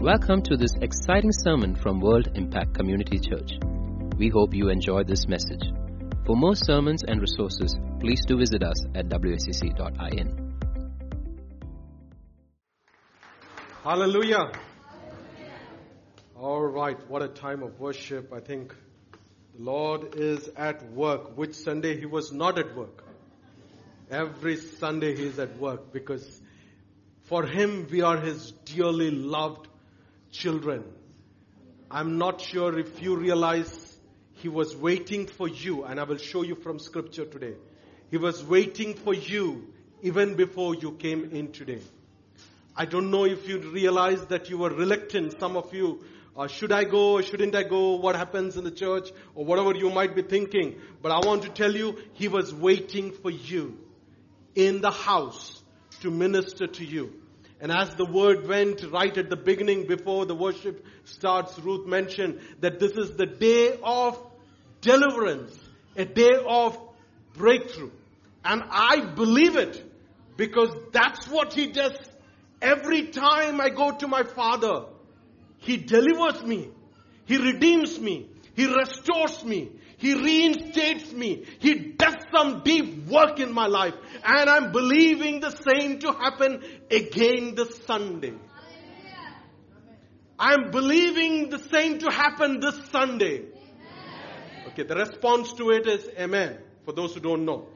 Welcome to this exciting sermon from World Impact Community Church. We hope you enjoy this message. For more sermons and resources, please do visit us at wscc.in. Hallelujah. All right, what a time of worship. I think the Lord is at work. Which Sunday he was not at work? Every Sunday he is at work because for him we are his dearly loved children. I'm not sure if you realize he was waiting for you, and I will show you from scripture today. He was waiting for you even before you came in today. I don't know if you realize that you were reluctant. Some of you, uh, should I go shouldn't I go? What happens in the church? Or whatever you might be thinking. But I want to tell you, He was waiting for you in the house to minister to you. And as the word went right at the beginning before the worship starts, Ruth mentioned that this is the day of deliverance, a day of breakthrough. And I believe it because that's what he does every time I go to my father. He delivers me. He redeems me. He restores me. He reinstates me. He does some deep work in my life. And I'm believing the same to happen again this Sunday. I'm believing the same to happen this Sunday. Okay, the response to it is Amen, for those who don't know.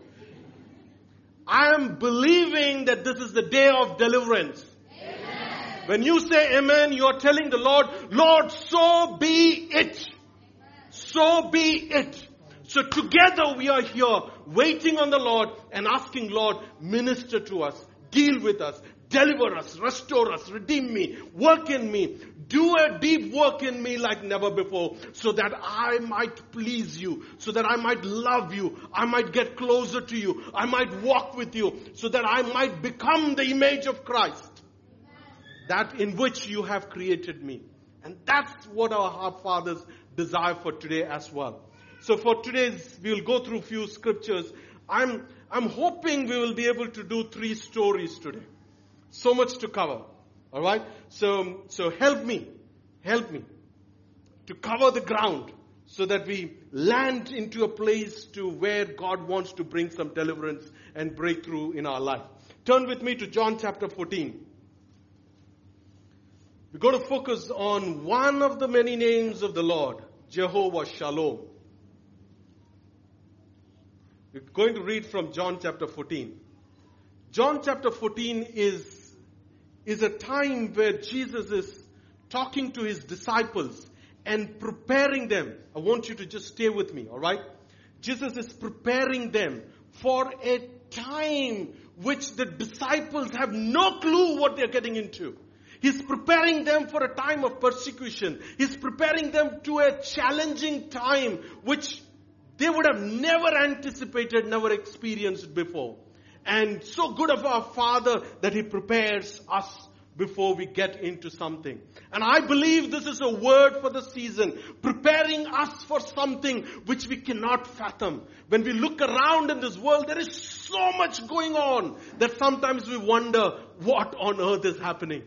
I am believing that this is the day of deliverance. When you say amen, you are telling the Lord, Lord, so be it. So be it. So together we are here waiting on the Lord and asking Lord, minister to us, deal with us, deliver us, restore us, redeem me, work in me, do a deep work in me like never before so that I might please you, so that I might love you, I might get closer to you, I might walk with you, so that I might become the image of Christ that in which you have created me. And that's what our fathers desire for today as well. So for today's, we will go through few scriptures. I'm, I'm hoping we will be able to do three stories today. So much to cover. Alright? So, so help me, help me to cover the ground so that we land into a place to where God wants to bring some deliverance and breakthrough in our life. Turn with me to John chapter 14. We're going to focus on one of the many names of the Lord, Jehovah Shalom. We're going to read from John chapter 14. John chapter 14 is, is a time where Jesus is talking to his disciples and preparing them. I want you to just stay with me, alright? Jesus is preparing them for a time which the disciples have no clue what they're getting into. He's preparing them for a time of persecution. He's preparing them to a challenging time which they would have never anticipated, never experienced before. And so good of our Father that He prepares us before we get into something. And I believe this is a word for the season, preparing us for something which we cannot fathom. When we look around in this world, there is so much going on that sometimes we wonder what on earth is happening.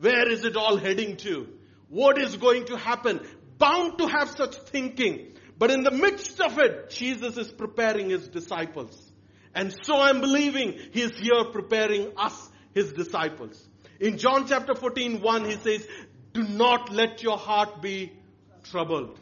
Where is it all heading to? What is going to happen? Bound to have such thinking. But in the midst of it, Jesus is preparing his disciples. And so I'm believing he is here preparing us, his disciples. In John chapter 14, 1, he says, do not let your heart be troubled.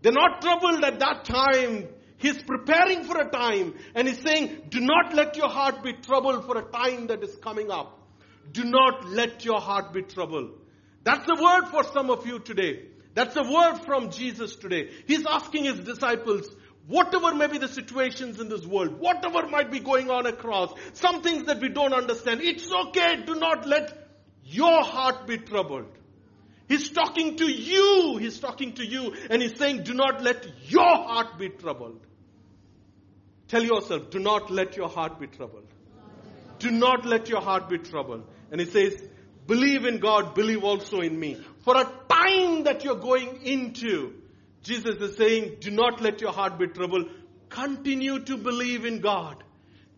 They're not troubled at that time. He's preparing for a time and he's saying, do not let your heart be troubled for a time that is coming up. Do not let your heart be troubled. That's the word for some of you today. That's a word from Jesus today. He's asking his disciples, whatever may be the situations in this world, whatever might be going on across, some things that we don't understand, it's okay. Do not let your heart be troubled. He's talking to you. He's talking to you and he's saying, do not let your heart be troubled. Tell yourself, do not let your heart be troubled. Do not let your heart be troubled. And he says, believe in God, believe also in me. For a time that you're going into, Jesus is saying, do not let your heart be troubled. Continue to believe in God.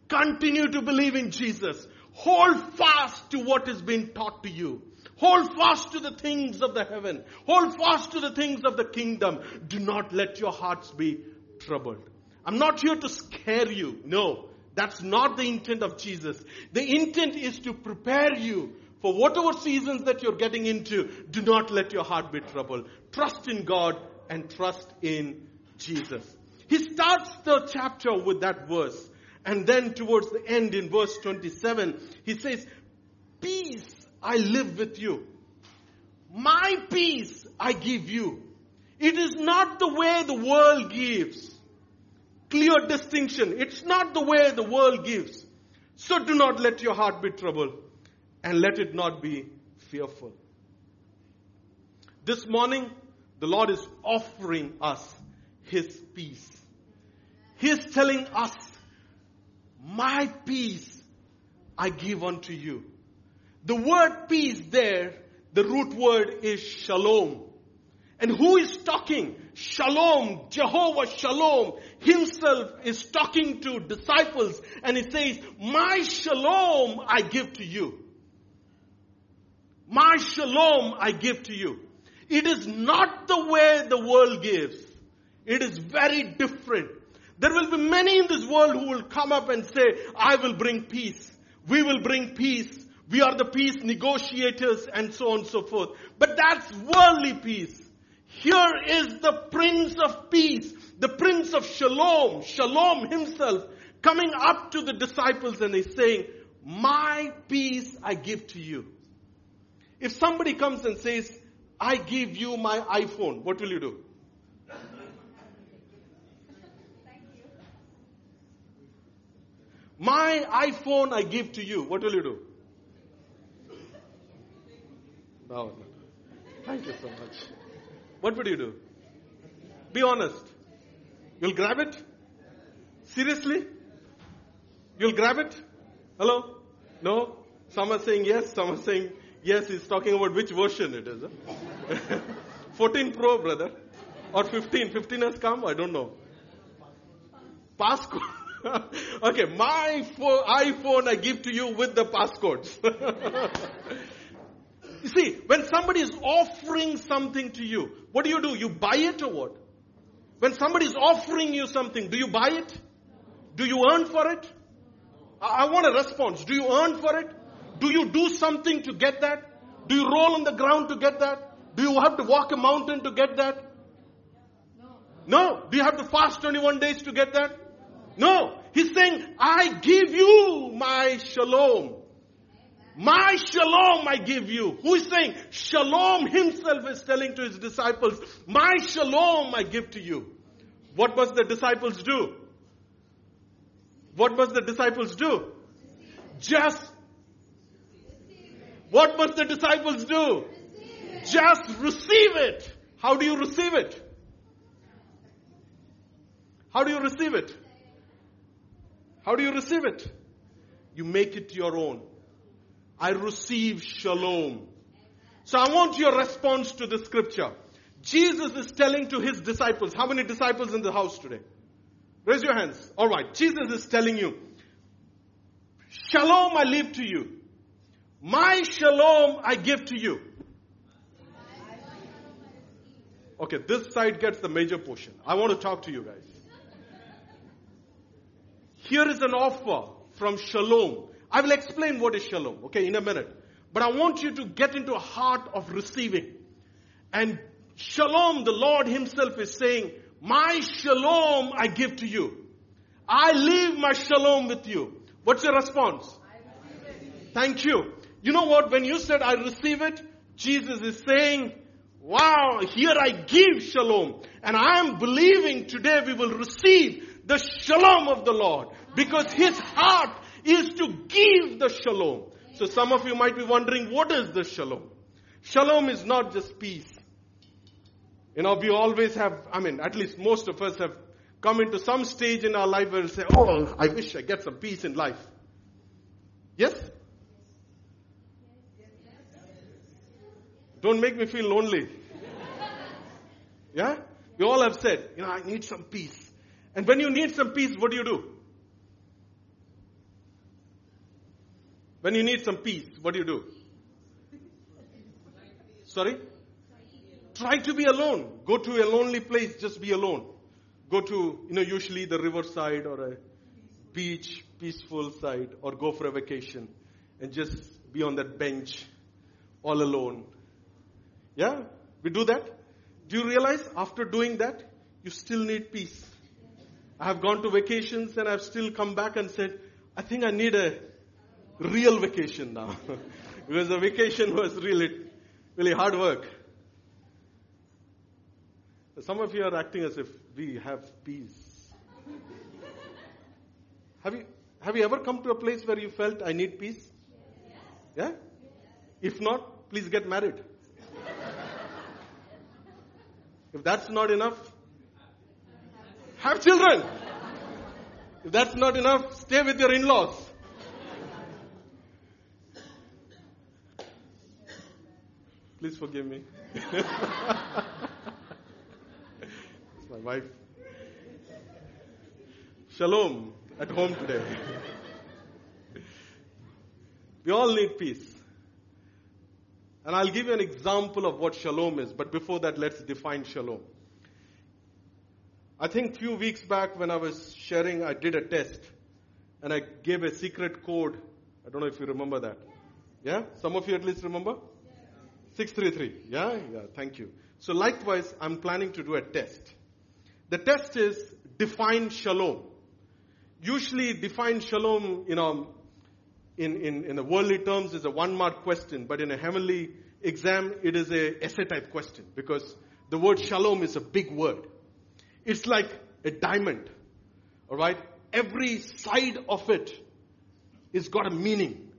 Continue to believe in Jesus. Hold fast to what has been taught to you. Hold fast to the things of the heaven. Hold fast to the things of the kingdom. Do not let your hearts be troubled. I'm not here to scare you. No, that's not the intent of Jesus. The intent is to prepare you for whatever seasons that you're getting into. Do not let your heart be troubled. Trust in God and trust in Jesus. He starts the chapter with that verse. And then towards the end in verse 27, he says, Peace I live with you. My peace I give you. It is not the way the world gives. Clear distinction. It's not the way the world gives. So do not let your heart be troubled and let it not be fearful. This morning, the Lord is offering us His peace. He is telling us, my peace I give unto you. The word peace there, the root word is shalom. And who is talking? Shalom, Jehovah Shalom himself is talking to disciples and he says, my shalom I give to you. My shalom I give to you. It is not the way the world gives. It is very different. There will be many in this world who will come up and say, I will bring peace. We will bring peace. We are the peace negotiators and so on and so forth. But that's worldly peace. Here is the Prince of Peace, the Prince of Shalom, Shalom himself, coming up to the disciples and he's saying, My peace I give to you. If somebody comes and says, I give you my iPhone, what will you do? My iPhone I give to you. What will you do? No, no. Thank you so much. What would you do? Be honest. You'll grab it? Seriously? You'll grab it? Hello? No? Some are saying yes, some are saying yes. He's talking about which version it is. Huh? 14 Pro, brother. Or 15. 15 has come? I don't know. Passcode. okay, my iPhone I give to you with the passcodes. you see, when somebody is offering something to you, what do you do? You buy it or what? When somebody is offering you something, do you buy it? Do you earn for it? I, I want a response. Do you earn for it? Do you do something to get that? Do you roll on the ground to get that? Do you have to walk a mountain to get that? No. Do you have to fast 21 days to get that? No. He's saying, I give you my shalom. My shalom I give you. Who is saying? Shalom himself is telling to his disciples, my shalom I give to you. What must the disciples do? What must the disciples do? Just. What must the disciples do? Just receive it. How do you receive it? How do you receive it? How do you receive it? You make it your own. I receive shalom. So I want your response to the scripture. Jesus is telling to his disciples, how many disciples in the house today? Raise your hands. Alright, Jesus is telling you, Shalom I leave to you. My shalom I give to you. Okay, this side gets the major portion. I want to talk to you guys. Here is an offer from Shalom. I will explain what is Shalom, okay, in a minute. But I want you to get into a heart of receiving. And Shalom, the Lord Himself is saying, My Shalom I give to you. I leave my Shalom with you. What's your response? Thank you. You know what? When you said I receive it, Jesus is saying, Wow, here I give Shalom. And I am believing today we will receive the shalom of the Lord because his heart is to give the shalom. So some of you might be wondering, what is the shalom? Shalom is not just peace. You know, we always have, I mean, at least most of us have come into some stage in our life where we say, oh, I wish I get some peace in life. Yes? Don't make me feel lonely. Yeah? We all have said, you know, I need some peace. And when you need some peace, what do you do? When you need some peace, what do you do? Sorry? Try to be alone. Go to a lonely place, just be alone. Go to, you know, usually the riverside or a beach, peaceful side, or go for a vacation and just be on that bench all alone. Yeah? We do that. Do you realize after doing that, you still need peace? I have gone to vacations and I've still come back and said, I think I need a real vacation now. because the vacation was really, really hard work. Some of you are acting as if we have peace. have you, have you ever come to a place where you felt I need peace? Yeah? If not, please get married. if that's not enough, have children. If that's not enough, stay with your in-laws. Please forgive me. it's my wife. Shalom at home today. we all need peace. And I'll give you an example of what shalom is, but before that, let's define shalom. I think a few weeks back when I was sharing, I did a test and I gave a secret code. I don't know if you remember that. Yeah? Some of you at least remember? 633. Yeah? Yeah, thank you. So likewise, I'm planning to do a test. The test is define shalom. Usually define shalom, you know, in, in, in the worldly terms is a one mark question, but in a heavenly exam, it is a essay type question because the word shalom is a big word. It's like a diamond. Alright? Every side of it is got a meaning.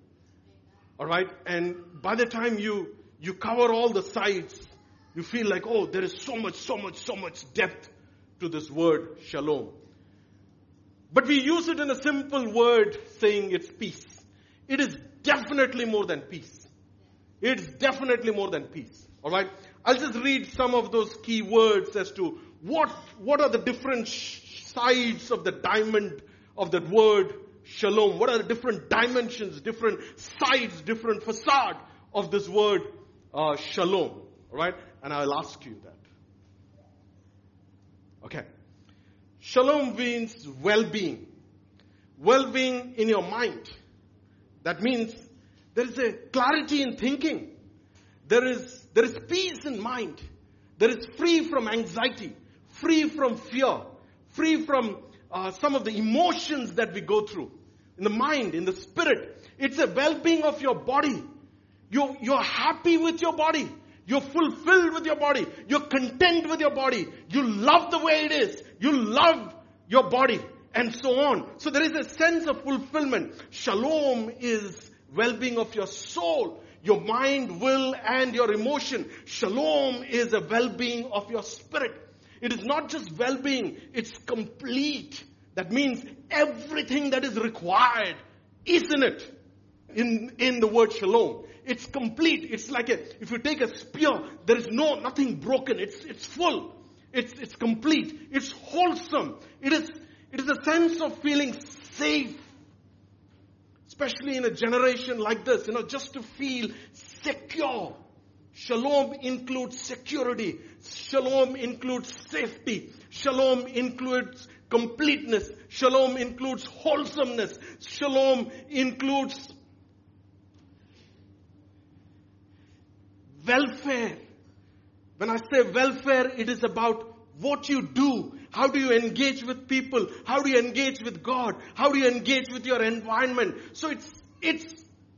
Alright? And by the time you, you cover all the sides, you feel like, oh, there is so much, so much, so much depth to this word, shalom. But we use it in a simple word saying it's peace. It is definitely more than peace. It's definitely more than peace. Alright? I'll just read some of those key words as to what, what are the different sides of the diamond of that word shalom? What are the different dimensions, different sides, different facade of this word uh, shalom? right? And I'll ask you that. Okay. Shalom means well-being. Well-being in your mind. That means there is a clarity in thinking. There is, there is peace in mind. There is free from anxiety, free from fear, free from uh, some of the emotions that we go through in the mind, in the spirit. It's a well-being of your body. You, you're happy with your body. You're fulfilled with your body. You're content with your body. You love the way it is. You love your body and so on. So there is a sense of fulfillment. Shalom is well-being of your soul, your mind, will, and your emotion. Shalom is a well-being of your spirit. It is not just well-being, it's complete. That means everything that is required is in it. In, in the word shalom. It's complete. It's like a, if you take a spear, there is no, nothing broken. It's, it's full. It's, it's complete. It's wholesome. It is, it is a sense of feeling safe. Especially in a generation like this, you know, just to feel secure. Shalom includes security. Shalom includes safety. Shalom includes completeness. Shalom includes wholesomeness. Shalom includes welfare. When I say welfare, it is about what you do. How do you engage with people? How do you engage with God? How do you engage with your environment? So it's, it's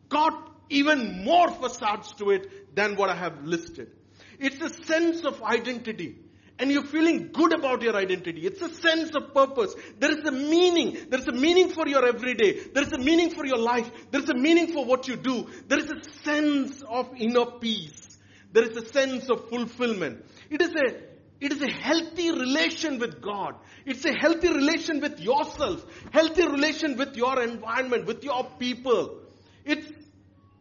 got even more facades to it than what I have listed. It's a sense of identity. And you're feeling good about your identity. It's a sense of purpose. There is a meaning. There is a meaning for your everyday. There is a meaning for your life. There is a meaning for what you do. There is a sense of inner peace. There is a sense of fulfillment. It is a it is a healthy relation with God. It's a healthy relation with yourself, healthy relation with your environment, with your people. It's,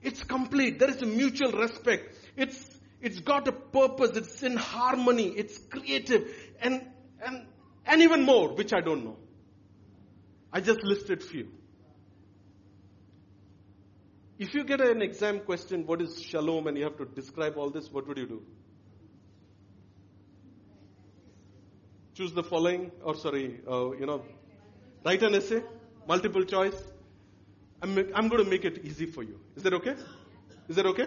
it's complete. There is a mutual respect. It's, it's got a purpose. It's in harmony. It's creative and, and, and even more, which I don't know. I just listed few. If you get an exam question, what is shalom, and you have to describe all this, what would you do? Choose the following, or sorry, uh, you know, write an essay, multiple choice. I'm, I'm going to make it easy for you. Is that okay? Is that okay?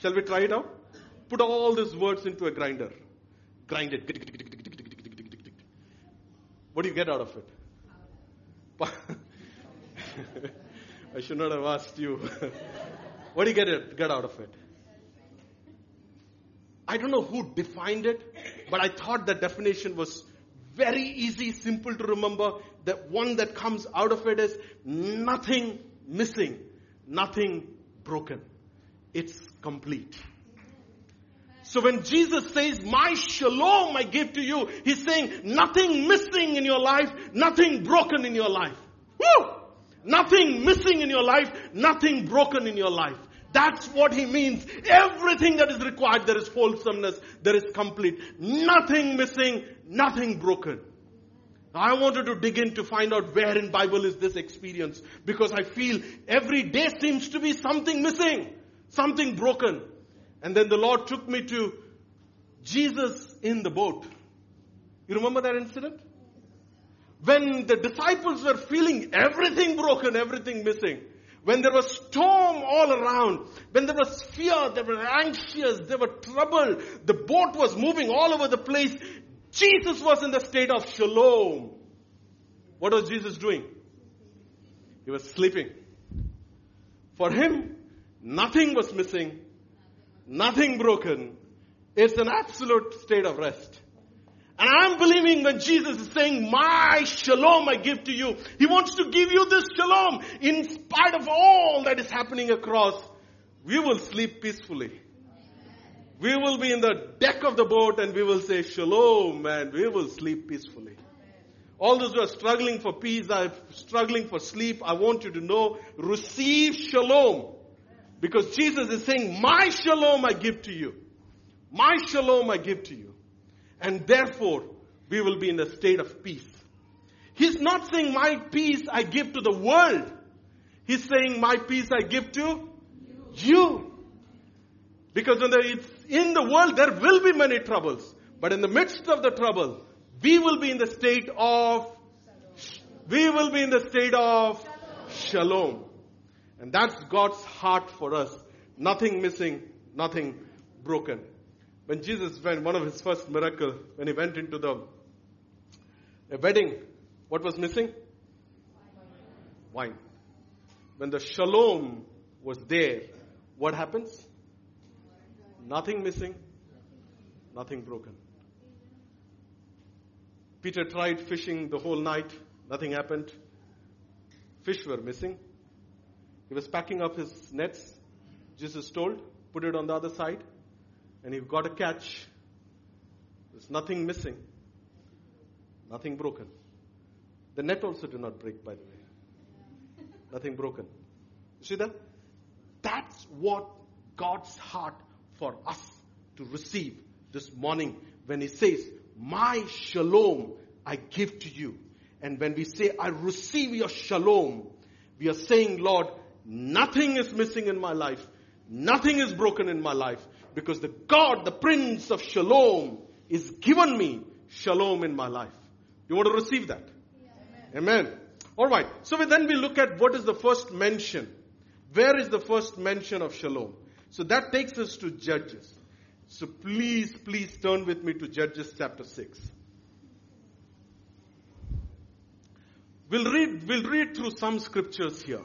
Shall we try it out? Put all these words into a grinder. Grind it. What do you get out of it? I should not have asked you. what do you get, it, get out of it? I don't know who defined it, but I thought the definition was very easy, simple to remember. The one that comes out of it is nothing missing, nothing broken. It's complete. So when Jesus says, my shalom I give to you, He's saying nothing missing in your life, nothing broken in your life. Woo! Nothing missing in your life, nothing broken in your life. That's what he means. Everything that is required, there is wholesomeness, there is complete. Nothing missing, nothing broken. I wanted to dig in to find out where in Bible is this experience because I feel every day seems to be something missing, something broken. And then the Lord took me to Jesus in the boat. You remember that incident? When the disciples were feeling everything broken, everything missing, when there was storm all around, when there was fear, they were anxious, they were troubled, the boat was moving all over the place, Jesus was in the state of shalom. What was Jesus doing? He was sleeping. For him, nothing was missing, nothing broken. It's an absolute state of rest. And I'm believing when Jesus is saying, my shalom I give to you. He wants to give you this shalom in spite of all that is happening across. We will sleep peacefully. We will be in the deck of the boat and we will say shalom and we will sleep peacefully. All those who are struggling for peace, are struggling for sleep, I want you to know, receive shalom. Because Jesus is saying, my shalom I give to you. My shalom I give to you and therefore we will be in a state of peace. He's not saying my peace I give to the world. He's saying my peace I give to you. you. Because when it's in the world there will be many troubles. But in the midst of the trouble, we will be in the state of we will be in the state of shalom. And that's God's heart for us. Nothing missing, nothing broken. When Jesus went, one of his first miracle, when he went into the a wedding, what was missing? Wine. When the shalom was there, what happens? Nothing missing, nothing broken. Peter tried fishing the whole night, nothing happened. Fish were missing. He was packing up his nets. Jesus told, put it on the other side and you've got a catch. There's nothing missing, nothing broken. The net also did not break, by the way. Nothing broken. You see that? That's what God's heart for us to receive this morning when He says, My shalom I give to you. And when we say, I receive your shalom, we are saying, Lord, nothing is missing in my life. Nothing is broken in my life because the God, the Prince of Shalom, is given me shalom in my life. You want to receive that? Amen. Amen. All right. So then we look at what is the first mention. Where is the first mention of shalom? So that takes us to Judges. So please, please turn with me to Judges chapter 6. We'll read, we'll read through some scriptures here.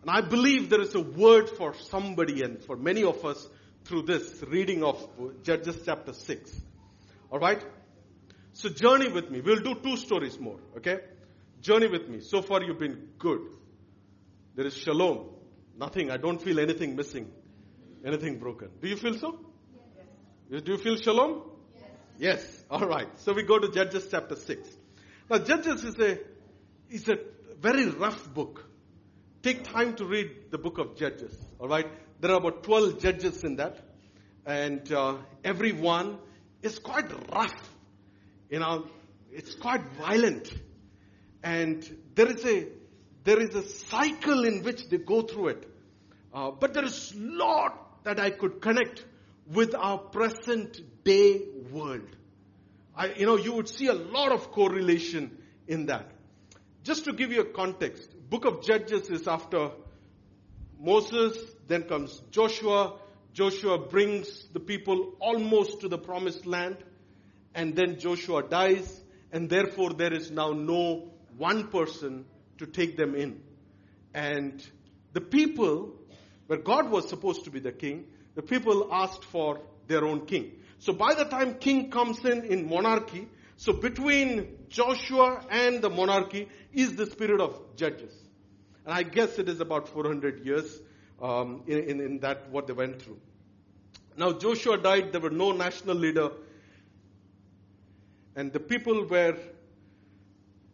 And I believe there is a word for somebody and for many of us through this reading of Judges chapter 6. Alright? So journey with me. We'll do two stories more, okay? Journey with me. So far you've been good. There is shalom. Nothing. I don't feel anything missing. Anything broken. Do you feel so? Yes. Do you feel shalom? Yes. Yes. Alright. So we go to Judges chapter 6. Now Judges is a, is a very rough book. Take time to read the book of Judges. Alright? There are about 12 judges in that. And uh, every one is quite rough. You know, it's quite violent. And there is a, there is a cycle in which they go through it. Uh, but there is a lot that I could connect with our present day world. I, you know, you would see a lot of correlation in that. Just to give you a context, book of Judges is after Moses, then comes Joshua. Joshua brings the people almost to the promised land, and then Joshua dies, and therefore there is now no one person to take them in. And the people, where God was supposed to be the king, the people asked for their own king. So by the time king comes in in monarchy, so between Joshua and the monarchy is the spirit of judges. And I guess it is about 400 years um, in, in, in that what they went through. Now Joshua died, there were no national leader, and the people were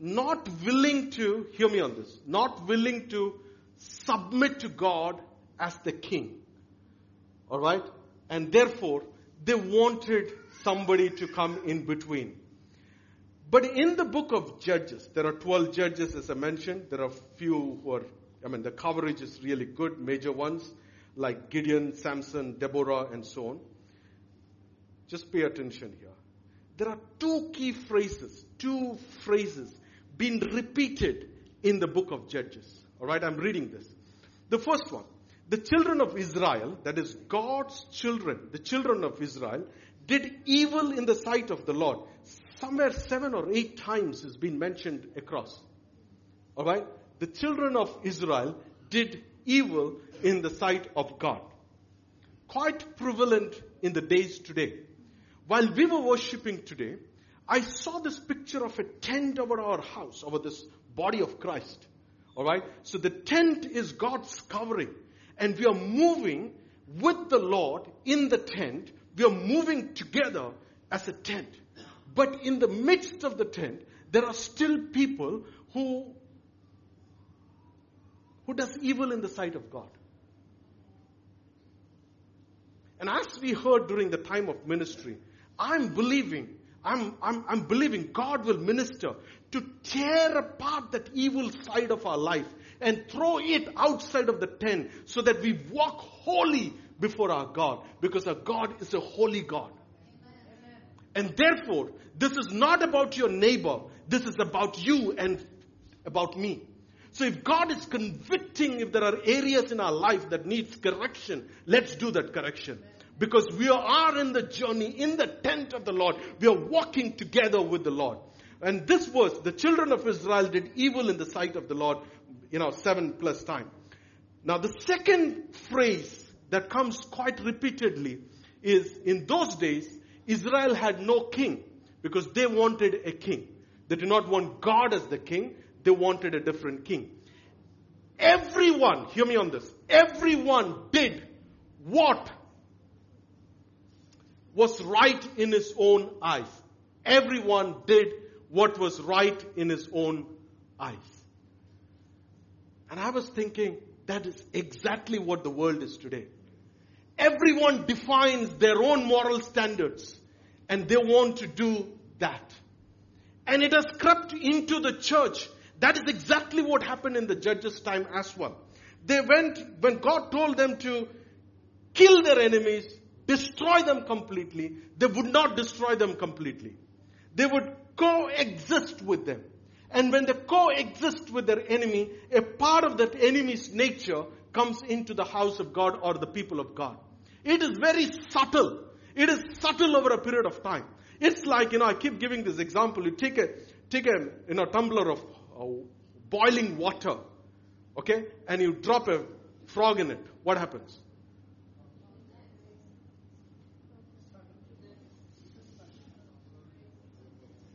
not willing to, hear me on this, not willing to submit to God as the king. Alright? And therefore, they wanted somebody to come in between. But in the book of Judges, there are 12 judges as I mentioned. There are few who are, I mean, the coverage is really good, major ones like Gideon, Samson, Deborah, and so on. Just pay attention here. There are two key phrases, two phrases being repeated in the book of Judges. Alright, I'm reading this. The first one, the children of Israel, that is God's children, the children of Israel, did evil in the sight of the Lord. Somewhere seven or eight times has been mentioned across. Alright? The children of Israel did evil in the sight of God. Quite prevalent in the days today. While we were worshipping today, I saw this picture of a tent over our house, over this body of Christ. Alright? So the tent is God's covering and we are moving with the Lord in the tent. We are moving together as a tent. But in the midst of the tent, there are still people who, who does evil in the sight of God. And as we heard during the time of ministry, I'm believing, I'm, I'm, I'm believing God will minister to tear apart that evil side of our life and throw it outside of the tent so that we walk holy before our God because our God is a holy God. And therefore, this is not about your neighbor. This is about you and about me. So if God is convicting, if there are areas in our life that needs correction, let's do that correction. Because we are in the journey, in the tent of the Lord. We are walking together with the Lord. And this verse, the children of Israel did evil in the sight of the Lord you know, seven plus time. Now the second phrase that comes quite repeatedly is in those days, Israel had no king because they wanted a king. They did not want God as the king. They wanted a different king. Everyone, hear me on this, everyone did what was right in his own eyes. Everyone did what was right in his own eyes. And I was thinking, that is exactly what the world is today. Everyone defines their own moral standards and they want to do that. And it has crept into the church. That is exactly what happened in the judges' time as well. They went, when God told them to kill their enemies, destroy them completely, they would not destroy them completely. They would coexist with them. And when they coexist with their enemy, a part of that enemy's nature comes into the house of God or the people of God. It is very subtle. It is subtle over a period of time. It's like, you know, I keep giving this example. You take a, take a, you know, tumbler of uh, boiling water, okay, and you drop a frog in it. What happens?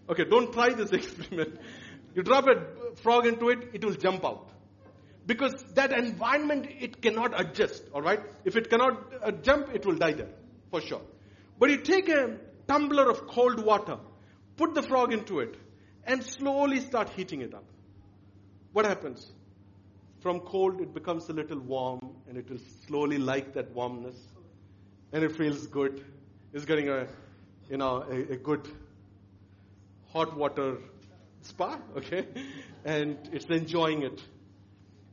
Okay, don't try this experiment. You drop a frog into it, it will jump out. Because that environment, it cannot adjust, alright? If it cannot uh, jump, it will die there, for sure. But you take a tumbler of cold water, put the frog into it, and slowly start heating it up. What happens? From cold, it becomes a little warm, and it will slowly like that warmness, and it feels good. It's getting a, you know, a, a good hot water spa, okay? And it's enjoying it.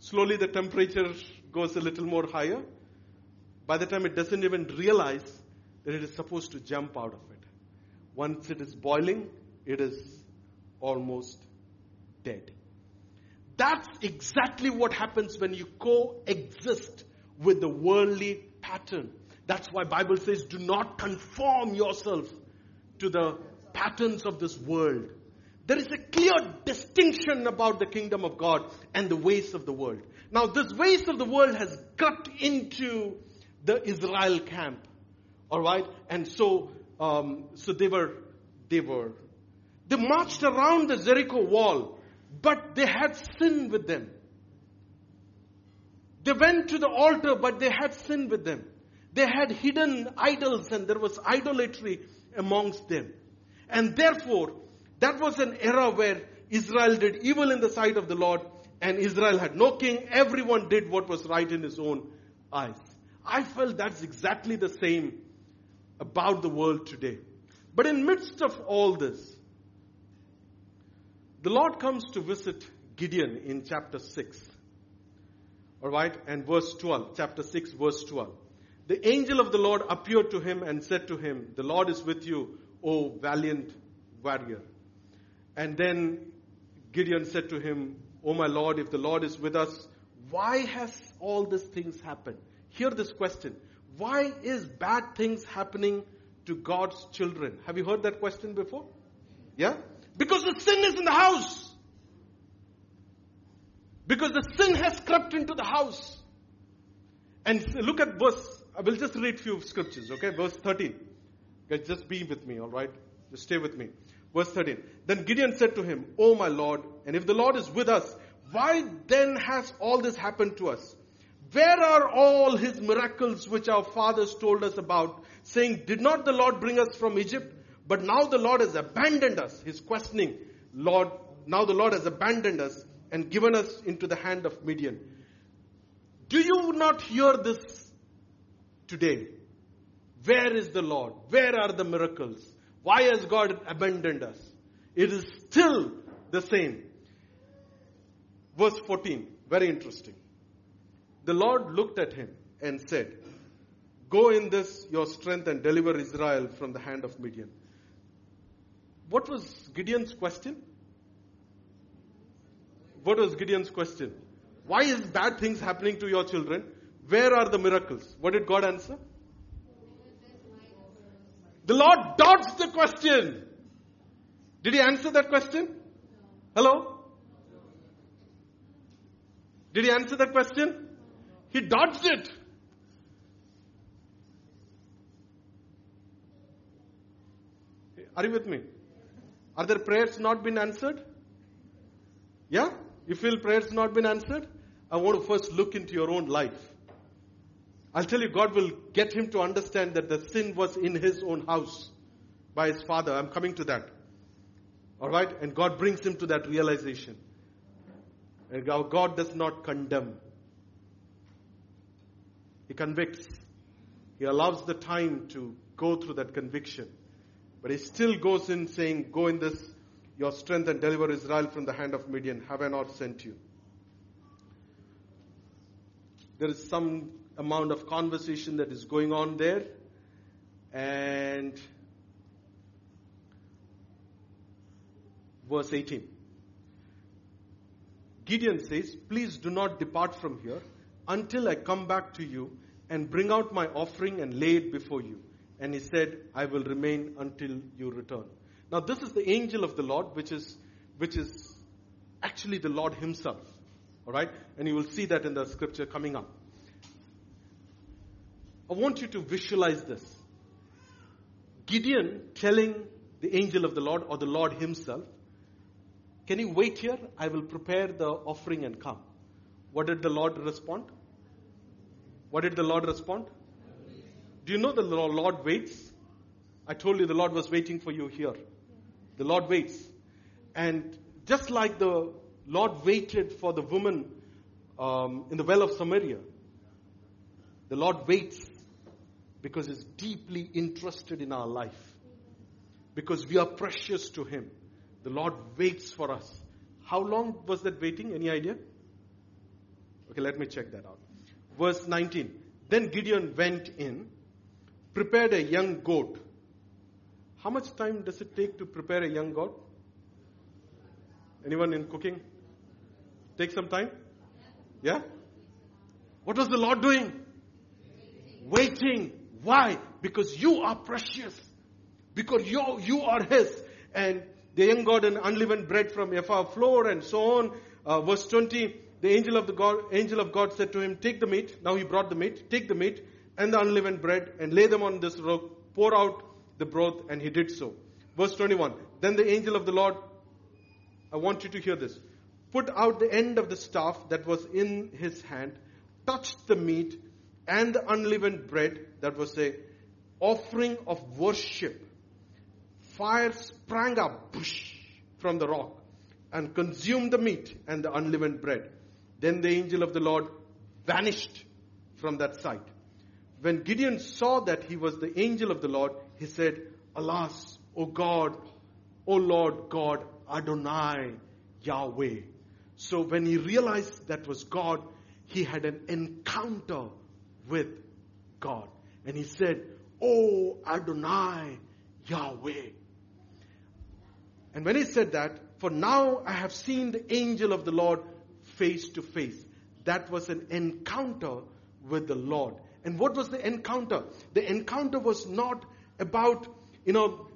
Slowly the temperature goes a little more higher. By the time it doesn't even realize that it is supposed to jump out of it. Once it is boiling, it is almost dead. That's exactly what happens when you coexist with the worldly pattern. That's why Bible says do not conform yourself to the patterns of this world. There is a clear distinction about the kingdom of God and the ways of the world. Now this ways of the world has got into the Israel camp. Alright? And so, um, so they were, they were, they marched around the Jericho wall, but they had sin with them. They went to the altar, but they had sin with them. They had hidden idols and there was idolatry amongst them. And therefore, that was an era where Israel did evil in the sight of the Lord and Israel had no king. Everyone did what was right in his own eyes. I felt that's exactly the same about the world today. But in midst of all this, the Lord comes to visit Gideon in chapter 6. Alright, and verse 12, chapter 6 verse 12. The angel of the Lord appeared to him and said to him, the Lord is with you, O valiant warrior. And then Gideon said to him, O my Lord, if the Lord is with us, why has all these things happened? Hear this question. Why is bad things happening to God's children? Have you heard that question before? Yeah? Because the sin is in the house. Because the sin has crept into the house. And look at verse, I will just read a few scriptures, okay? Verse 13. Guys, just be with me, alright? Just stay with me. Verse 13. Then Gideon said to him, O my Lord, and if the Lord is with us, why then has all this happened to us? Where are all his miracles which our fathers told us about, saying, Did not the Lord bring us from Egypt? But now the Lord has abandoned us. He's questioning, Lord, now the Lord has abandoned us and given us into the hand of Midian. Do you not hear this today? Where is the Lord? Where are the miracles? Why has God abandoned us? It is still the same. Verse 14, very interesting. The Lord looked at him and said, Go in this your strength and deliver Israel from the hand of Midian. What was Gideon's question? What was Gideon's question? Why is bad things happening to your children? Where are the miracles? What did God answer? The Lord dodged the question. Did he answer that question? Hello? Did he answer that question? He dodged it. Are you with me? Are there prayers not been answered? Yeah? You feel prayers not been answered? I want to first look into your own life. I'll tell you, God will get him to understand that the sin was in his own house by his father. I'm coming to that. Alright? And God brings him to that realization. And God does not condemn. He convicts. He allows the time to go through that conviction. But he still goes in saying, Go in this, your strength, and deliver Israel from the hand of Midian. Have I not sent you? There is some amount of conversation that is going on there. And verse 18. Gideon says, Please do not depart from here until I come back to you and bring out my offering and lay it before you. And he said, I will remain until you return. Now this is the angel of the Lord, which is, which is actually the Lord himself. Alright? And you will see that in the scripture coming up. I want you to visualize this. Gideon telling the angel of the Lord or the Lord himself, can you wait here? I will prepare the offering and come. What did the Lord respond? What did the Lord respond? Do you know the Lord waits? I told you the Lord was waiting for you here. The Lord waits. And just like the Lord waited for the woman um, in the well of Samaria, the Lord waits because He's deeply interested in our life. Because we are precious to Him. The Lord waits for us. How long was that waiting? Any idea? Okay, let me check that out. verse 19. Then Gideon went in, prepared a young goat. How much time does it take to prepare a young goat? Anyone in cooking? Take some time? Yeah? What was the Lord doing? Waiting. Why? Because you are precious. Because you, you are His. And the young God and unleavened bread from Ephah flour and so on. Uh, verse 20, the angel of the God, angel of God said to him, take the meat. Now he brought the meat. Take the meat and the unleavened bread and lay them on this rock. Pour out the broth and he did so. Verse 21, then the angel of the Lord, I want you to hear this, put out the end of the staff that was in his hand, touched the meat and the unleavened bread that was a offering of worship. Fire sprang up from the rock and consumed the meat and the unleavened bread. Then the angel of the Lord vanished from that sight. When Gideon saw that he was the angel of the Lord, he said, Alas, O God, O Lord God, Adonai, Yahweh. So when he realized that was God, he had an encounter with God. And he said, Oh Adonai, Yahweh. And when he said that, for now I have seen the angel of the Lord face to face. That was an encounter with the Lord. And what was the encounter? The encounter was not about, you know,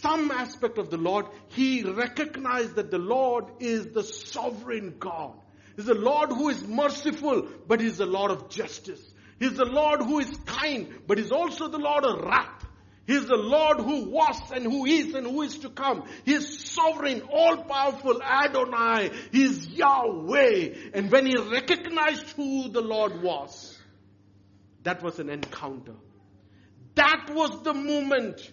some aspect of the Lord. He recognized that the Lord is the sovereign God. He's the Lord who is merciful, but He's a Lord of justice. He's the Lord who is kind, but He's also the Lord of wrath. He's the Lord who was and who is and who is to come. He is sovereign, all powerful Adonai. He's Yahweh. And when he recognized who the Lord was, that was an encounter. That was the moment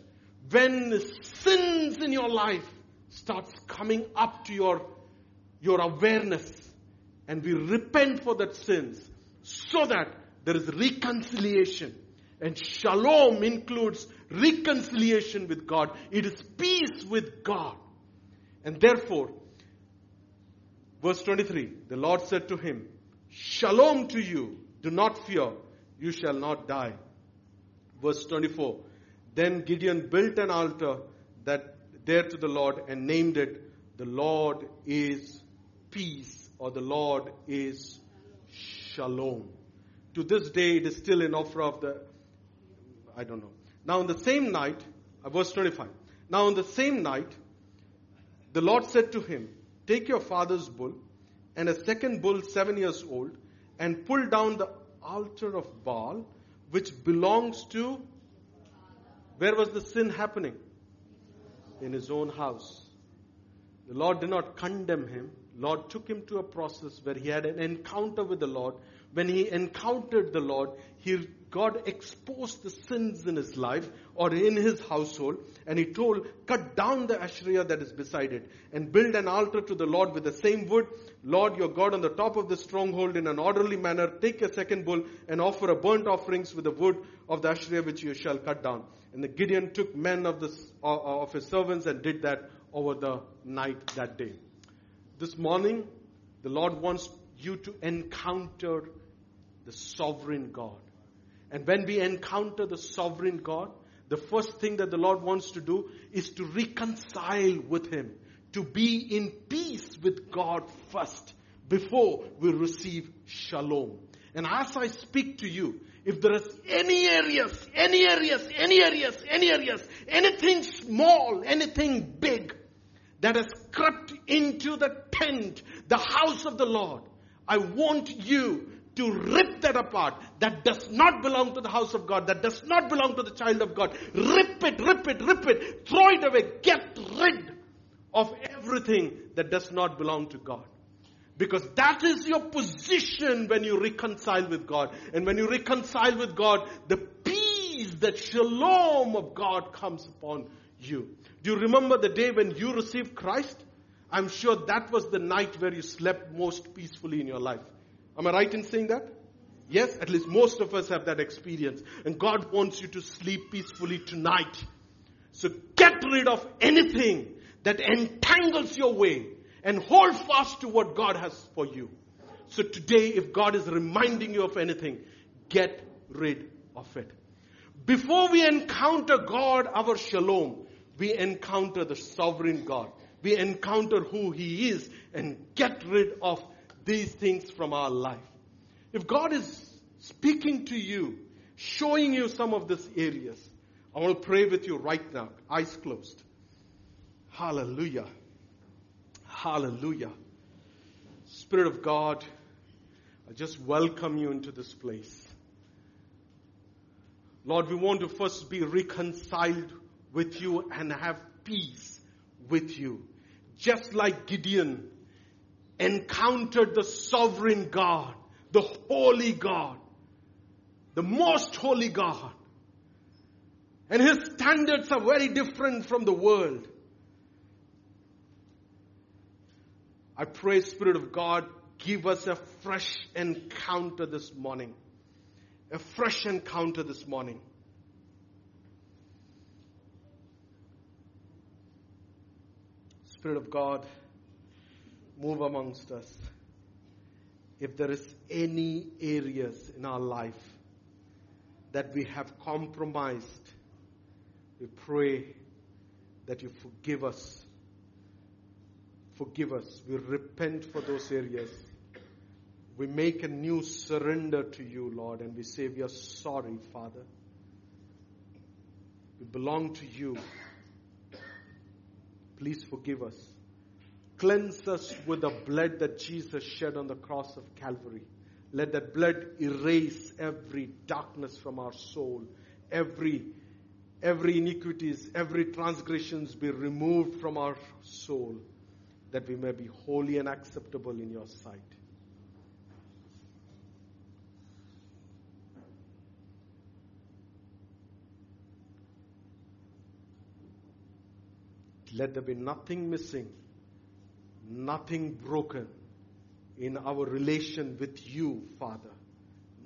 when sins in your life starts coming up to your, your awareness and we repent for that sins so that there is reconciliation and shalom includes reconciliation with God. It is peace with God. And therefore, verse 23, the Lord said to him, Shalom to you. Do not fear. You shall not die. Verse 24, then Gideon built an altar that there to the Lord and named it, the Lord is peace or the Lord is shalom. To this day, it is still an offer of the, I don't know. Now, on the same night, uh, verse 25. Now, on the same night, the Lord said to him, Take your father's bull and a second bull, seven years old, and pull down the altar of Baal, which belongs to. Where was the sin happening? In his own house. The Lord did not condemn him. Lord took him to a process where he had an encounter with the Lord. When he encountered the Lord, he God exposed the sins in his life or in his household and he told, cut down the Asherah that is beside it and build an altar to the Lord with the same wood. Lord your God on the top of the stronghold in an orderly manner. Take a second bull and offer a burnt offerings with the wood of the Asherah which you shall cut down. And the Gideon took men of, the, uh, of his servants and did that over the night that day. This morning, the Lord wants you to encounter the sovereign God. And when we encounter the sovereign God, the first thing that the Lord wants to do is to reconcile with Him, to be in peace with God first before we receive shalom. And as I speak to you, if there is any areas, any areas, any areas, any areas, anything small, anything big that has crept into the tent, the house of the Lord, I want you to rip that apart. That does not belong to the house of God. That does not belong to the child of God. Rip it, rip it, rip it. Throw it away. Get rid of everything that does not belong to God. Because that is your position when you reconcile with God. And when you reconcile with God, the peace, that shalom of God comes upon you. Do you remember the day when you received Christ? I'm sure that was the night where you slept most peacefully in your life. Am I right in saying that? Yes, at least most of us have that experience. And God wants you to sleep peacefully tonight. So get rid of anything that entangles your way and hold fast to what God has for you. So today, if God is reminding you of anything, get rid of it. Before we encounter God, our shalom, we encounter the sovereign God. We encounter who He is and get rid of these things from our life. If God is speaking to you, showing you some of these areas, I want to pray with you right now, eyes closed. Hallelujah. Hallelujah. Spirit of God, I just welcome you into this place. Lord, we want to first be reconciled with you and have peace with you. Just like Gideon encountered the sovereign God, the holy God, the most holy God. And his standards are very different from the world. I pray, Spirit of God, give us a fresh encounter this morning. A fresh encounter this morning. Spirit of God, move amongst us. If there is any areas in our life that we have compromised, we pray that you forgive us. Forgive us. We repent for those areas. We make a new surrender to you, Lord, and we say we are sorry, Father. We belong to you. Please forgive us. Cleanse us with the blood that Jesus shed on the cross of Calvary. Let that blood erase every darkness from our soul, every every iniquities, every transgressions be removed from our soul, that we may be holy and acceptable in your sight. Let there be nothing missing, nothing broken in our relation with you, Father.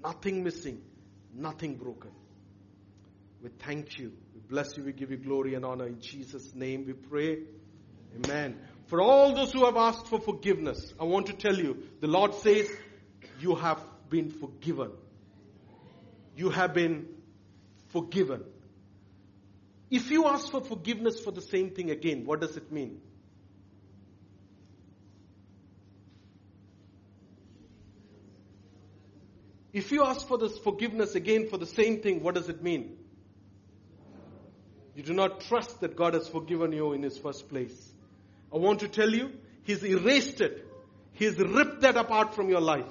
Nothing missing, nothing broken. We thank you. We bless you. We give you glory and honor. In Jesus' name we pray. Amen. For all those who have asked for forgiveness, I want to tell you, the Lord says, you have been forgiven. You have been forgiven. If you ask for forgiveness for the same thing again, what does it mean? If you ask for this forgiveness again for the same thing, what does it mean? You do not trust that God has forgiven you in His first place. I want to tell you, He's erased it. He's ripped that apart from your life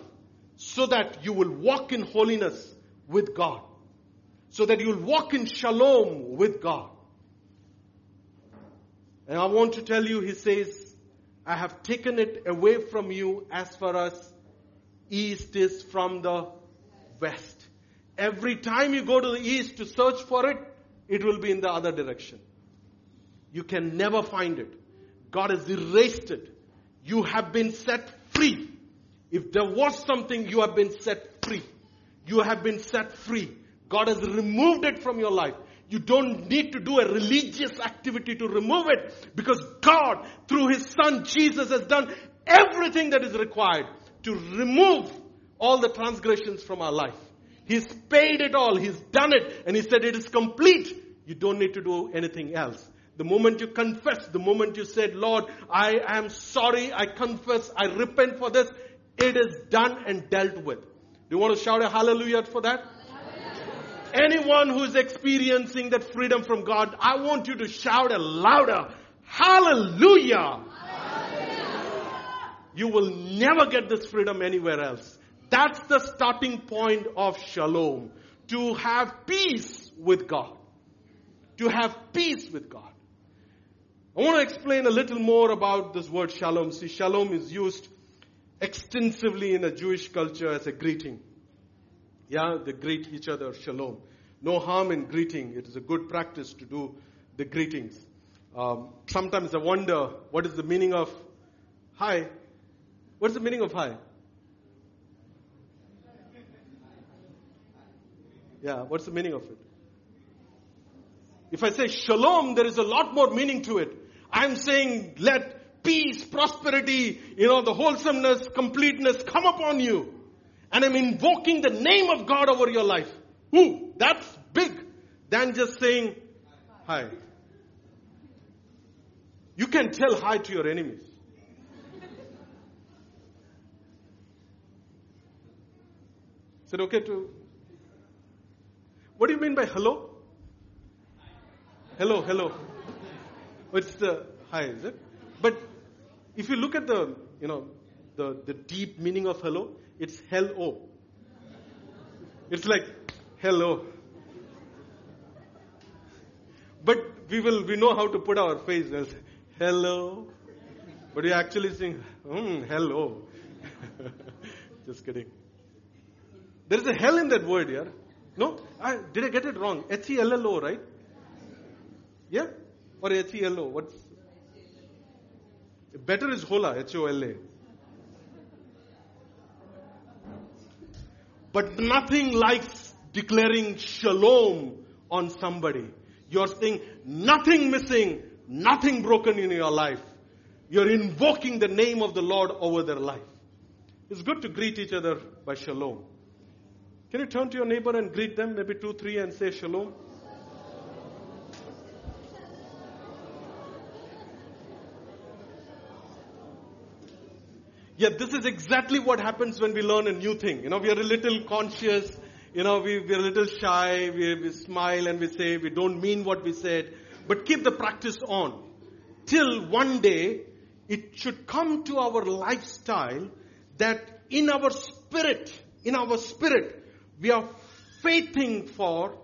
so that you will walk in holiness with God so that you'll walk in shalom with God. And I want to tell you, he says, I have taken it away from you as far as east is from the west. Every time you go to the east to search for it, it will be in the other direction. You can never find it. God has erased it. You have been set free. If there was something, you have been set free. You have been set free. God has removed it from your life. You don't need to do a religious activity to remove it because God, through His Son Jesus, has done everything that is required to remove all the transgressions from our life. He's paid it all. He's done it. And He said it is complete. You don't need to do anything else. The moment you confess, the moment you said, Lord, I am sorry, I confess, I repent for this, it is done and dealt with. Do you want to shout a hallelujah for that? Anyone who is experiencing that freedom from God, I want you to shout a louder, hallelujah. You will never get this freedom anywhere else. That's the starting point of shalom. To have peace with God. To have peace with God. I want to explain a little more about this word shalom. See, shalom is used extensively in a Jewish culture as a greeting. Yeah, they greet each other, shalom. No harm in greeting. It is a good practice to do the greetings. Um, sometimes I wonder what is the meaning of hi. What is the meaning of hi? Yeah, what's the meaning of it? If I say shalom, there is a lot more meaning to it. I'm saying let peace, prosperity, you know, the wholesomeness, completeness come upon you. And I'm invoking the name of God over your life. Ooh, that's big than just saying hi. You can tell hi to your enemies. Is it okay to? What do you mean by hello? Hello, hello. It's the hi, is it? But if you look at the, you know, the, the deep meaning of hello, it's hello. It's like hello. But we will, we know how to put our face. Say, hello. But we actually sing, mm, hello. Just kidding. There is a hell in that word here. No? I, did I get it wrong? H-E-L-L-O, right? Yeah? Or H-E-L-O? What's? Better is hola, H-O-L-A. But nothing like declaring shalom on somebody. You're saying nothing missing, nothing broken in your life. You're invoking the name of the Lord over their life. It's good to greet each other by shalom. Can you turn to your neighbor and greet them, maybe two, three, and say shalom? Yeah, this is exactly what happens when we learn a new thing. You know, we are a little conscious, you know, we, we're a little shy, we, we smile and we say we don't mean what we said, but keep the practice on. Till one day, it should come to our lifestyle that in our spirit, in our spirit, we are faithing for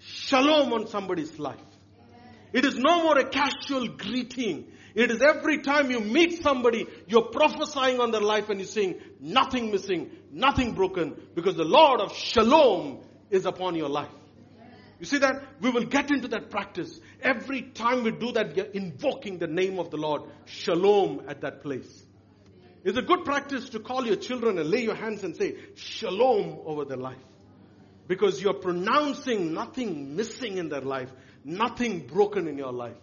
shalom on somebody's life. It is no more a casual greeting. It is every time you meet somebody, you're prophesying on their life and you're saying, nothing missing, nothing broken, because the Lord of Shalom is upon your life. You see that? We will get into that practice. Every time we do that, we are invoking the name of the Lord, Shalom, at that place. It's a good practice to call your children and lay your hands and say, Shalom over their life. Because you're pronouncing nothing missing in their life, nothing broken in your life.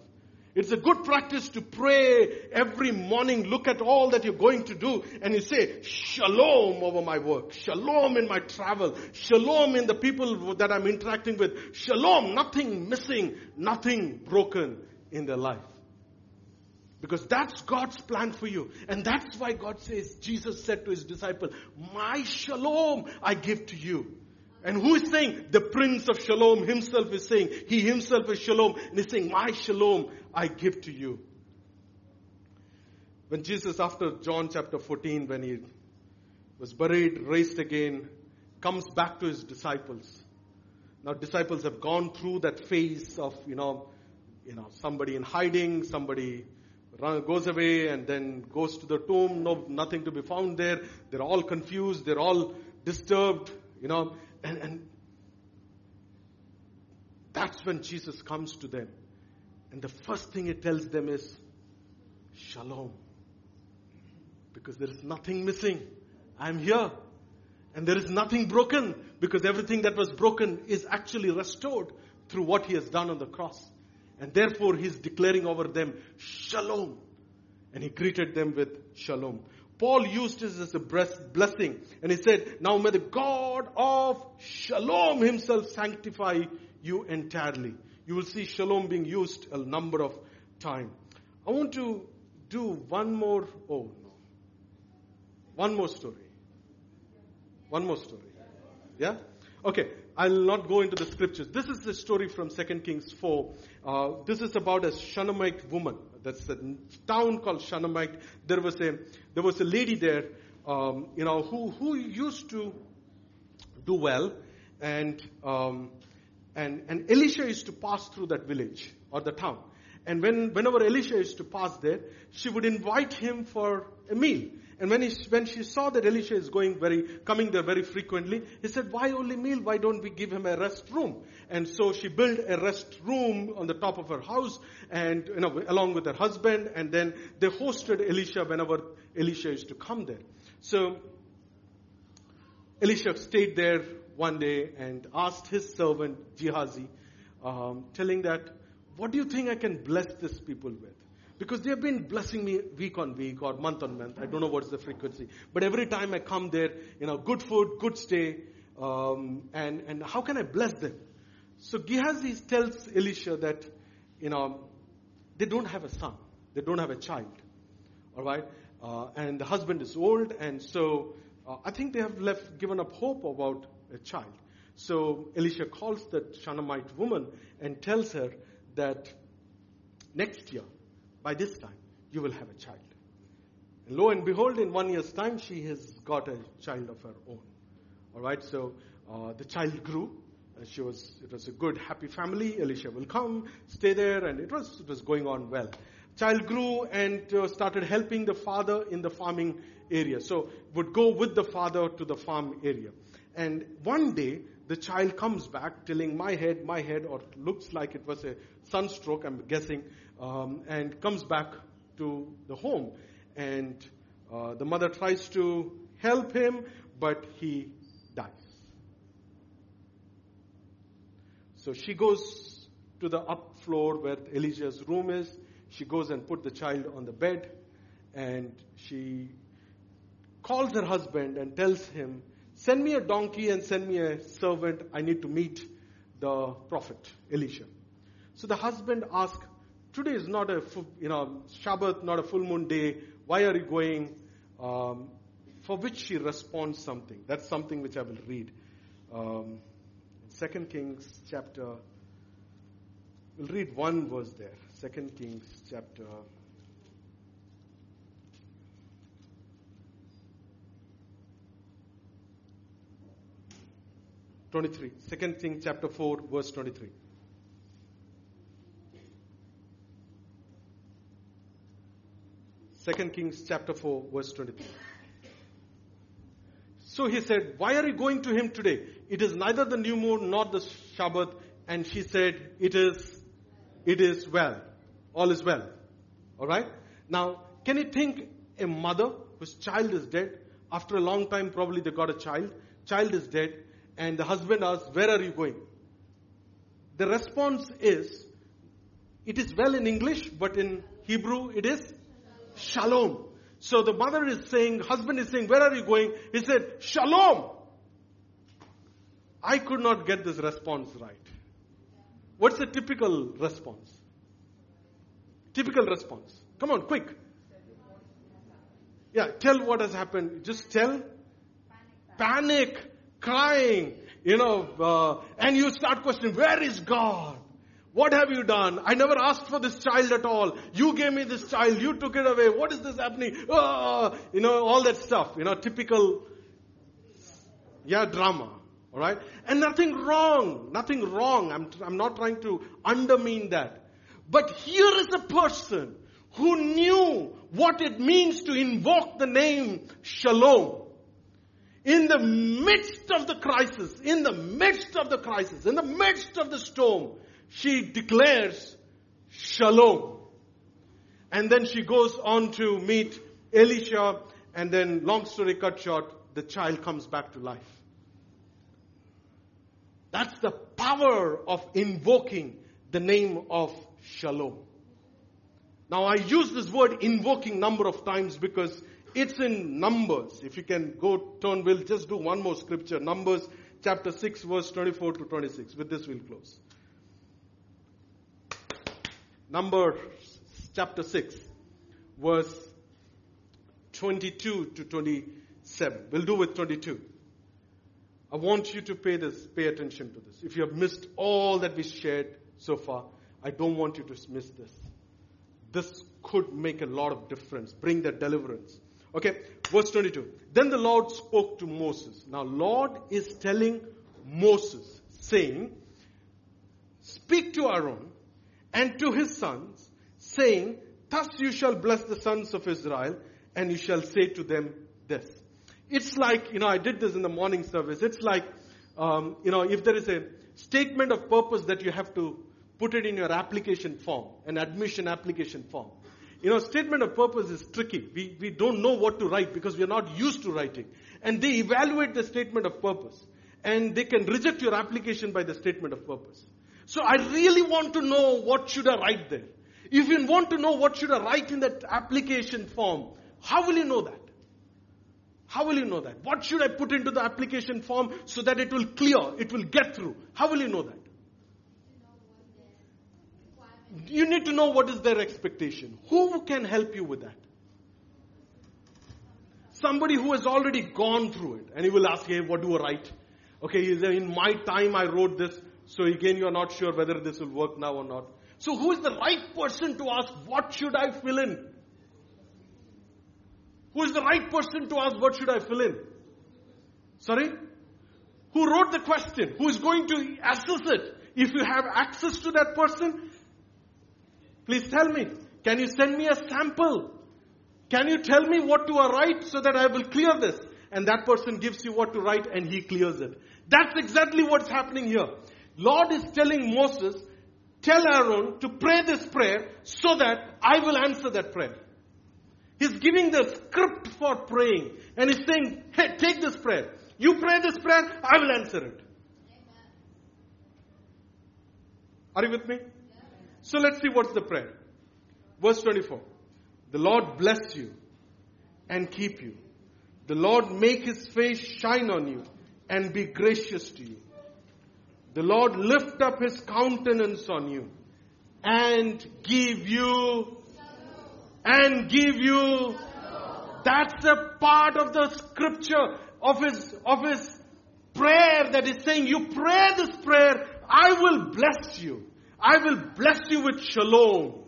It's a good practice to pray every morning, look at all that you're going to do, and you say, Shalom over my work, Shalom in my travel, Shalom in the people that I'm interacting with, Shalom, nothing missing, nothing broken in their life. Because that's God's plan for you. And that's why God says, Jesus said to his disciple, My shalom I give to you. And who is saying? The Prince of Shalom himself is saying, He himself is Shalom. And he's saying, My Shalom I give to you. When Jesus, after John chapter 14, when he was buried, raised again, comes back to his disciples. Now disciples have gone through that phase of, you know, you know, somebody in hiding, somebody goes away and then goes to the tomb, no, nothing to be found there. They're all confused, they're all disturbed, you know, and, and that's when Jesus comes to them. And the first thing he tells them is, Shalom. Because there is nothing missing. I'm here. And there is nothing broken because everything that was broken is actually restored through what he has done on the cross. And therefore he's declaring over them shalom. And he greeted them with shalom. Paul used this as a blessing. And he said, now may the God of shalom himself sanctify you entirely. You will see shalom being used a number of times. I want to do one more, oh no. One more story. One more story. Yeah? Okay. I'll not go into the scriptures. This is the story from 2 Kings 4. Uh, this is about a Shunammite woman. That's a town called Shunammite. There was a, there was a lady there, um, you know, who, who used to do well. And, um, and, and Elisha used to pass through that village or the town. And when, whenever Elisha used to pass there, she would invite him for a meal. And when, he, when she saw that Elisha is going very, coming there very frequently, he said, why only meal? Why don't we give him a rest room? And so she built a rest room on the top of her house and, you know, along with her husband. And then they hosted Elisha whenever Elisha used to come there. So Elisha stayed there one day and asked his servant Gehazi, um, telling that, what do you think I can bless these people with? Because they have been blessing me week on week or month on month. I don't know what's the frequency. But every time I come there, you know, good food, good stay, um, and, and how can I bless them? So Gehazi tells Elisha that, you know, they don't have a son. They don't have a child. All right? Uh, and the husband is old, and so uh, I think they have left, given up hope about a child. So Elisha calls that Shunammite woman and tells her that next year, by this time, you will have a child. And lo and behold, in one year's time, she has got a child of her own. All right, so uh, the child grew. Uh, she was, it was a good, happy family. Elisha will come, stay there, and it was, it was going on well. Child grew and uh, started helping the father in the farming area. So would go with the father to the farm area. And one day, the child comes back telling my head, my head, or looks like it was a sunstroke, I'm guessing, um, and comes back to the home. And uh, the mother tries to help him, but he dies. So she goes to the up floor where Elijah's room is. She goes and put the child on the bed, and she calls her husband and tells him Send me a donkey and send me a servant. I need to meet the prophet Elisha. So the husband asks, Today is not a you know Shabbat, not a full moon day. Why are you going? Um, for which she responds something. That's something which I will read. Um, Second Kings chapter. We'll read one verse there. Second Kings chapter 23. Second Kings chapter 4, verse 23. Second Kings chapter 4, verse 23. So he said, Why are you going to him today? It is neither the new moon nor the Shabbat. And she said, It is, it is well. All is well. Alright? Now, can you think a mother whose child is dead? After a long time, probably they got a child. Child is dead and the husband asks, Where are you going? The response is, It is well in English, but in Hebrew it is Shalom. So the mother is saying, husband is saying, Where are you going? He said, Shalom. I could not get this response right. What's the typical response? Typical response. Come on, quick. Yeah, tell what has happened. Just tell. Panic. Panic crying, you know, uh, and you start questioning, where is God? What have you done? I never asked for this child at all. You gave me this child. You took it away. What is this happening? Oh, you know, all that stuff. You know, typical, yeah, drama. All right? And nothing wrong. Nothing wrong. I'm, I'm not trying to undermine that. But here is a person who knew what it means to invoke the name Shalom in the midst of the crisis, in the midst of the crisis, in the midst of the storm, she declares shalom. And then she goes on to meet Elisha, and then, long story cut short, the child comes back to life. That's the power of invoking the name of shalom. Now I use this word invoking number of times because it's in Numbers. If you can go turn, we'll just do one more scripture. Numbers chapter 6 verse 24 to 26. With this we'll close. Numbers chapter 6 verse 22 to 27. We'll do with 22. I want you to pay this, pay attention to this. If you have missed all that we shared so far, I don't want you to miss this. This could make a lot of difference, bring that deliverance. Okay, verse 22. Then the Lord spoke to Moses. Now, Lord is telling Moses, saying, Speak to Aaron and to his sons, saying, Thus you shall bless the sons of Israel, and you shall say to them this. It's like, you know, I did this in the morning service. It's like, um, you know, if there is a statement of purpose that you have to put it in your application form, an admission application form. You know, statement of purpose is tricky. We, we don't know what to write because we are not used to writing. And they evaluate the statement of purpose. And they can reject your application by the statement of purpose. So I really want to know what should I write there. If you want to know what should I write in that application form, how will you know that? How will you know that? What should I put into the application form so that it will clear, it will get through? How will you know that? You need to know what is their expectation. Who can help you with that? Somebody who has already gone through it. And he will ask, hey, what do I write? Okay, in my time I wrote this. So again, you're not sure whether this will work now or not. So who is the right person to ask, what should I fill in? Who is the right person to ask, what should I fill in? Sorry? Who wrote the question? Who is going to assess it? If you have access to that person, please tell me. Can you send me a sample? Can you tell me what to write so that I will clear this? And that person gives you what to write and he clears it. That's exactly what's happening here. Lord is telling Moses, tell Aaron to pray this prayer so that I will answer that prayer. He's giving the script for praying. And he's saying, hey, take this prayer. You pray this prayer, I will answer it. Are you with me? So let's see what's the prayer. Verse 24. The Lord bless you and keep you. The Lord make his face shine on you and be gracious to you. The Lord lift up his countenance on you and give you and give you that's a part of the scripture of his of his prayer that is saying you pray this prayer I will bless you I will bless you with shalom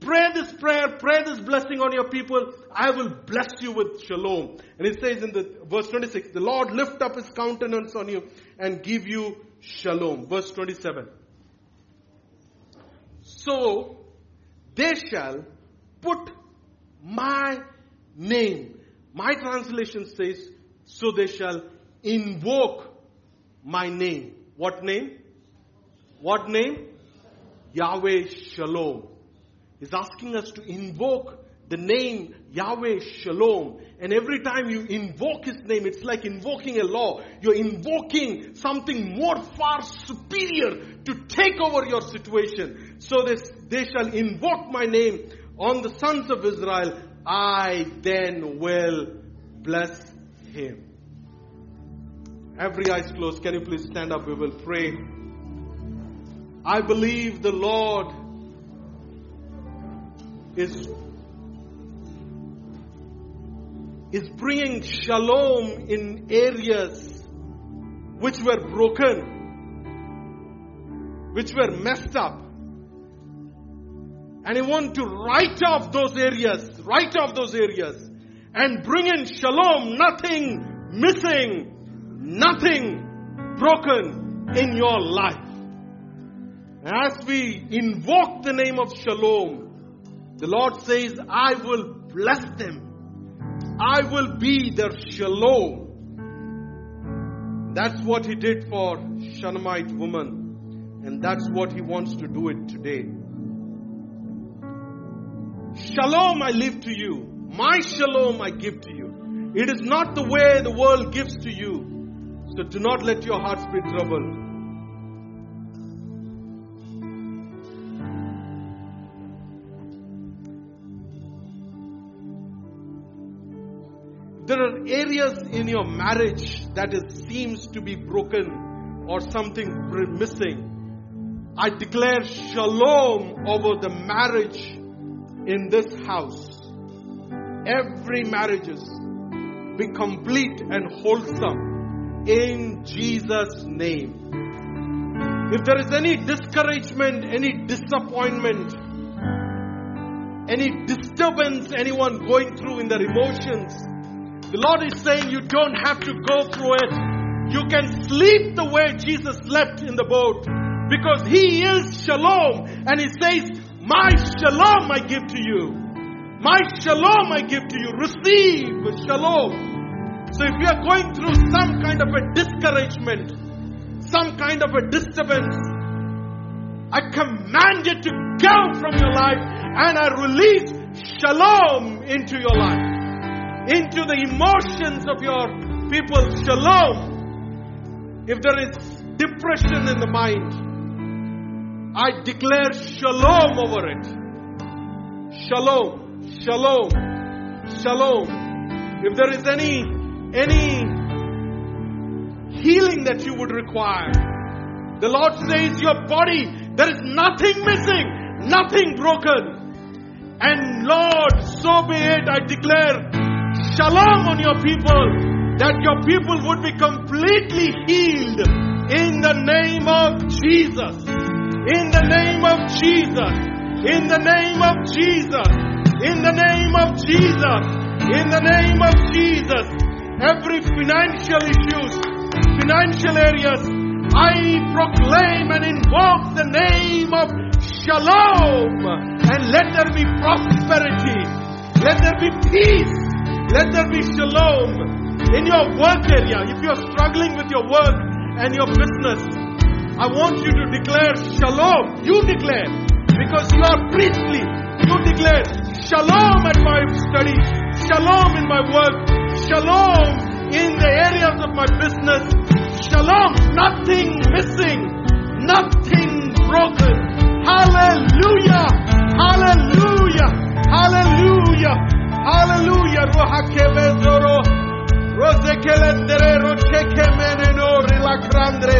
Pray this prayer, pray this blessing on your people. I will bless you with shalom. And it says in the verse 26, the Lord lift up his countenance on you and give you shalom. Verse 27. So they shall put my name. My translation says, so they shall invoke my name. What name? What name? Yahweh Shalom. He's asking us to invoke the name Yahweh Shalom. And every time you invoke His name, it's like invoking a law. You're invoking something more far superior to take over your situation. So this, they shall invoke my name on the sons of Israel. I then will bless him. Every eyes closed. Can you please stand up? We will pray. I believe the Lord is, is bringing shalom in areas which were broken, which were messed up. And he wants to write off those areas, write off those areas, and bring in shalom, nothing missing, nothing broken in your life. As we invoke the name of shalom, the Lord says, I will bless them. I will be their shalom. That's what he did for Shunammite woman. And that's what he wants to do it today. Shalom I live to you. My shalom I give to you. It is not the way the world gives to you. So do not let your hearts be troubled. There are areas in your marriage that is, seems to be broken or something missing. I declare shalom over the marriage in this house. Every marriages be complete and wholesome in Jesus' name. If there is any discouragement, any disappointment, any disturbance anyone going through in their emotions, the Lord is saying you don't have to go through it. You can sleep the way Jesus slept in the boat because He is shalom. And He says, My shalom I give to you. My shalom I give to you. Receive shalom. So if you are going through some kind of a discouragement, some kind of a disturbance, I command it to go from your life and I release shalom into your life into the emotions of your people. Shalom. If there is depression in the mind, I declare shalom over it. Shalom. Shalom. Shalom. If there is any, any healing that you would require, the Lord says your body, there is nothing missing, nothing broken. And Lord, so be it, I declare shalom on your people, that your people would be completely healed in the name of Jesus. In the name of Jesus. In the name of Jesus. In the name of Jesus. In the name of Jesus. Every financial issues, financial areas, I proclaim and invoke the name of Shalom and let there be prosperity. Let there be peace. Let there be Shalom in your work area. If you're struggling with your work and your business, I want you to declare Shalom. You declare because you are priestly. You declare Shalom at my study, Shalom in my work, Shalom in the areas of my business, Shalom, nothing missing, nothing broken. Hallelujah! Hallelujah! Hallelujah! Hallelujah! Rohakebezoro. Rose kelendere roche kemeneno rilacrandre.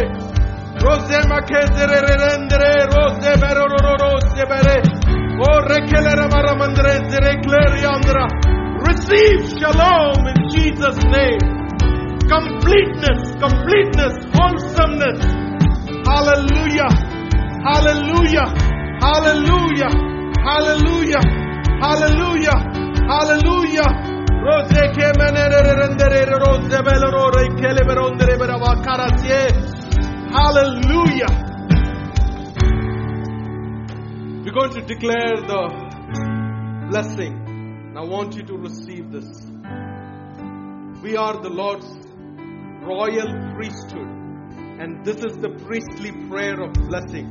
Rose makezere rendere rose beroro rose bere. O rekelere maramandre zere kleriandra. Receive shalom in Jesus' name. Completeness, completeness, wholesomeness. Hallelujah. Hallelujah. Hallelujah. Hallelujah. Hallelujah. Hallelujah. Hallelujah. We're going to declare the blessing. I want you to receive this. We are the Lord's royal priesthood, and this is the priestly prayer of blessing.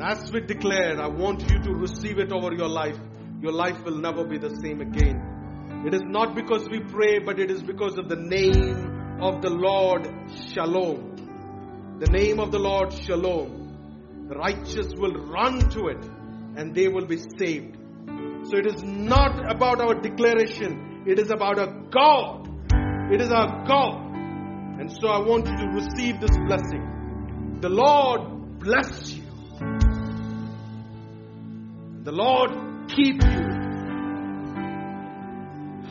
As we declare, I want you to receive it over your life. Your life will never be the same again. It is not because we pray, but it is because of the name of the Lord Shalom. The name of the Lord Shalom. The righteous will run to it and they will be saved. So it is not about our declaration, it is about a God. It is our God. And so I want you to receive this blessing. The Lord bless you. The Lord keep you.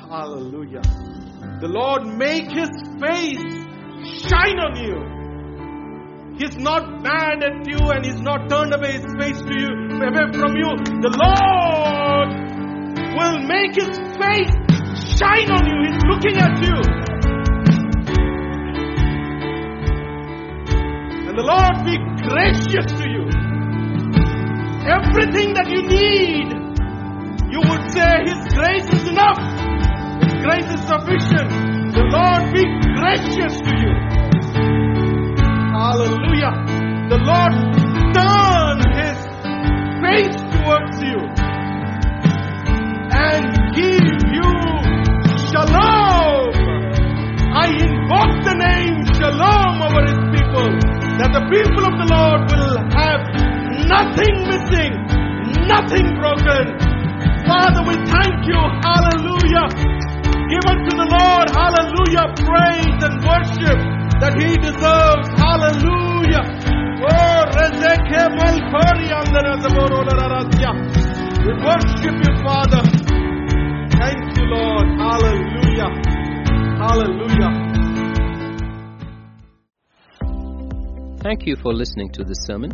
Hallelujah. The Lord make his face shine on you. He's not mad at you and he's not turned away his face to you away from you. The Lord will make his face shine on you. He's looking at you. And the Lord be gracious to you. Everything that you need, say his grace is enough. His grace is sufficient. The Lord be gracious to you. Hallelujah. The Lord turn his face towards you and give you shalom. I invoke the name shalom over his people, that the people of the Lord will have nothing missing, nothing broken. Father, we thank you. Hallelujah. Give unto the Lord, hallelujah, praise and worship that he deserves. Hallelujah. Oh. We worship you, Father. Thank you, Lord. Hallelujah. Hallelujah. Thank you for listening to this sermon.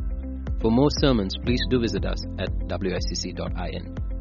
For more sermons, please do visit us at wicc.in.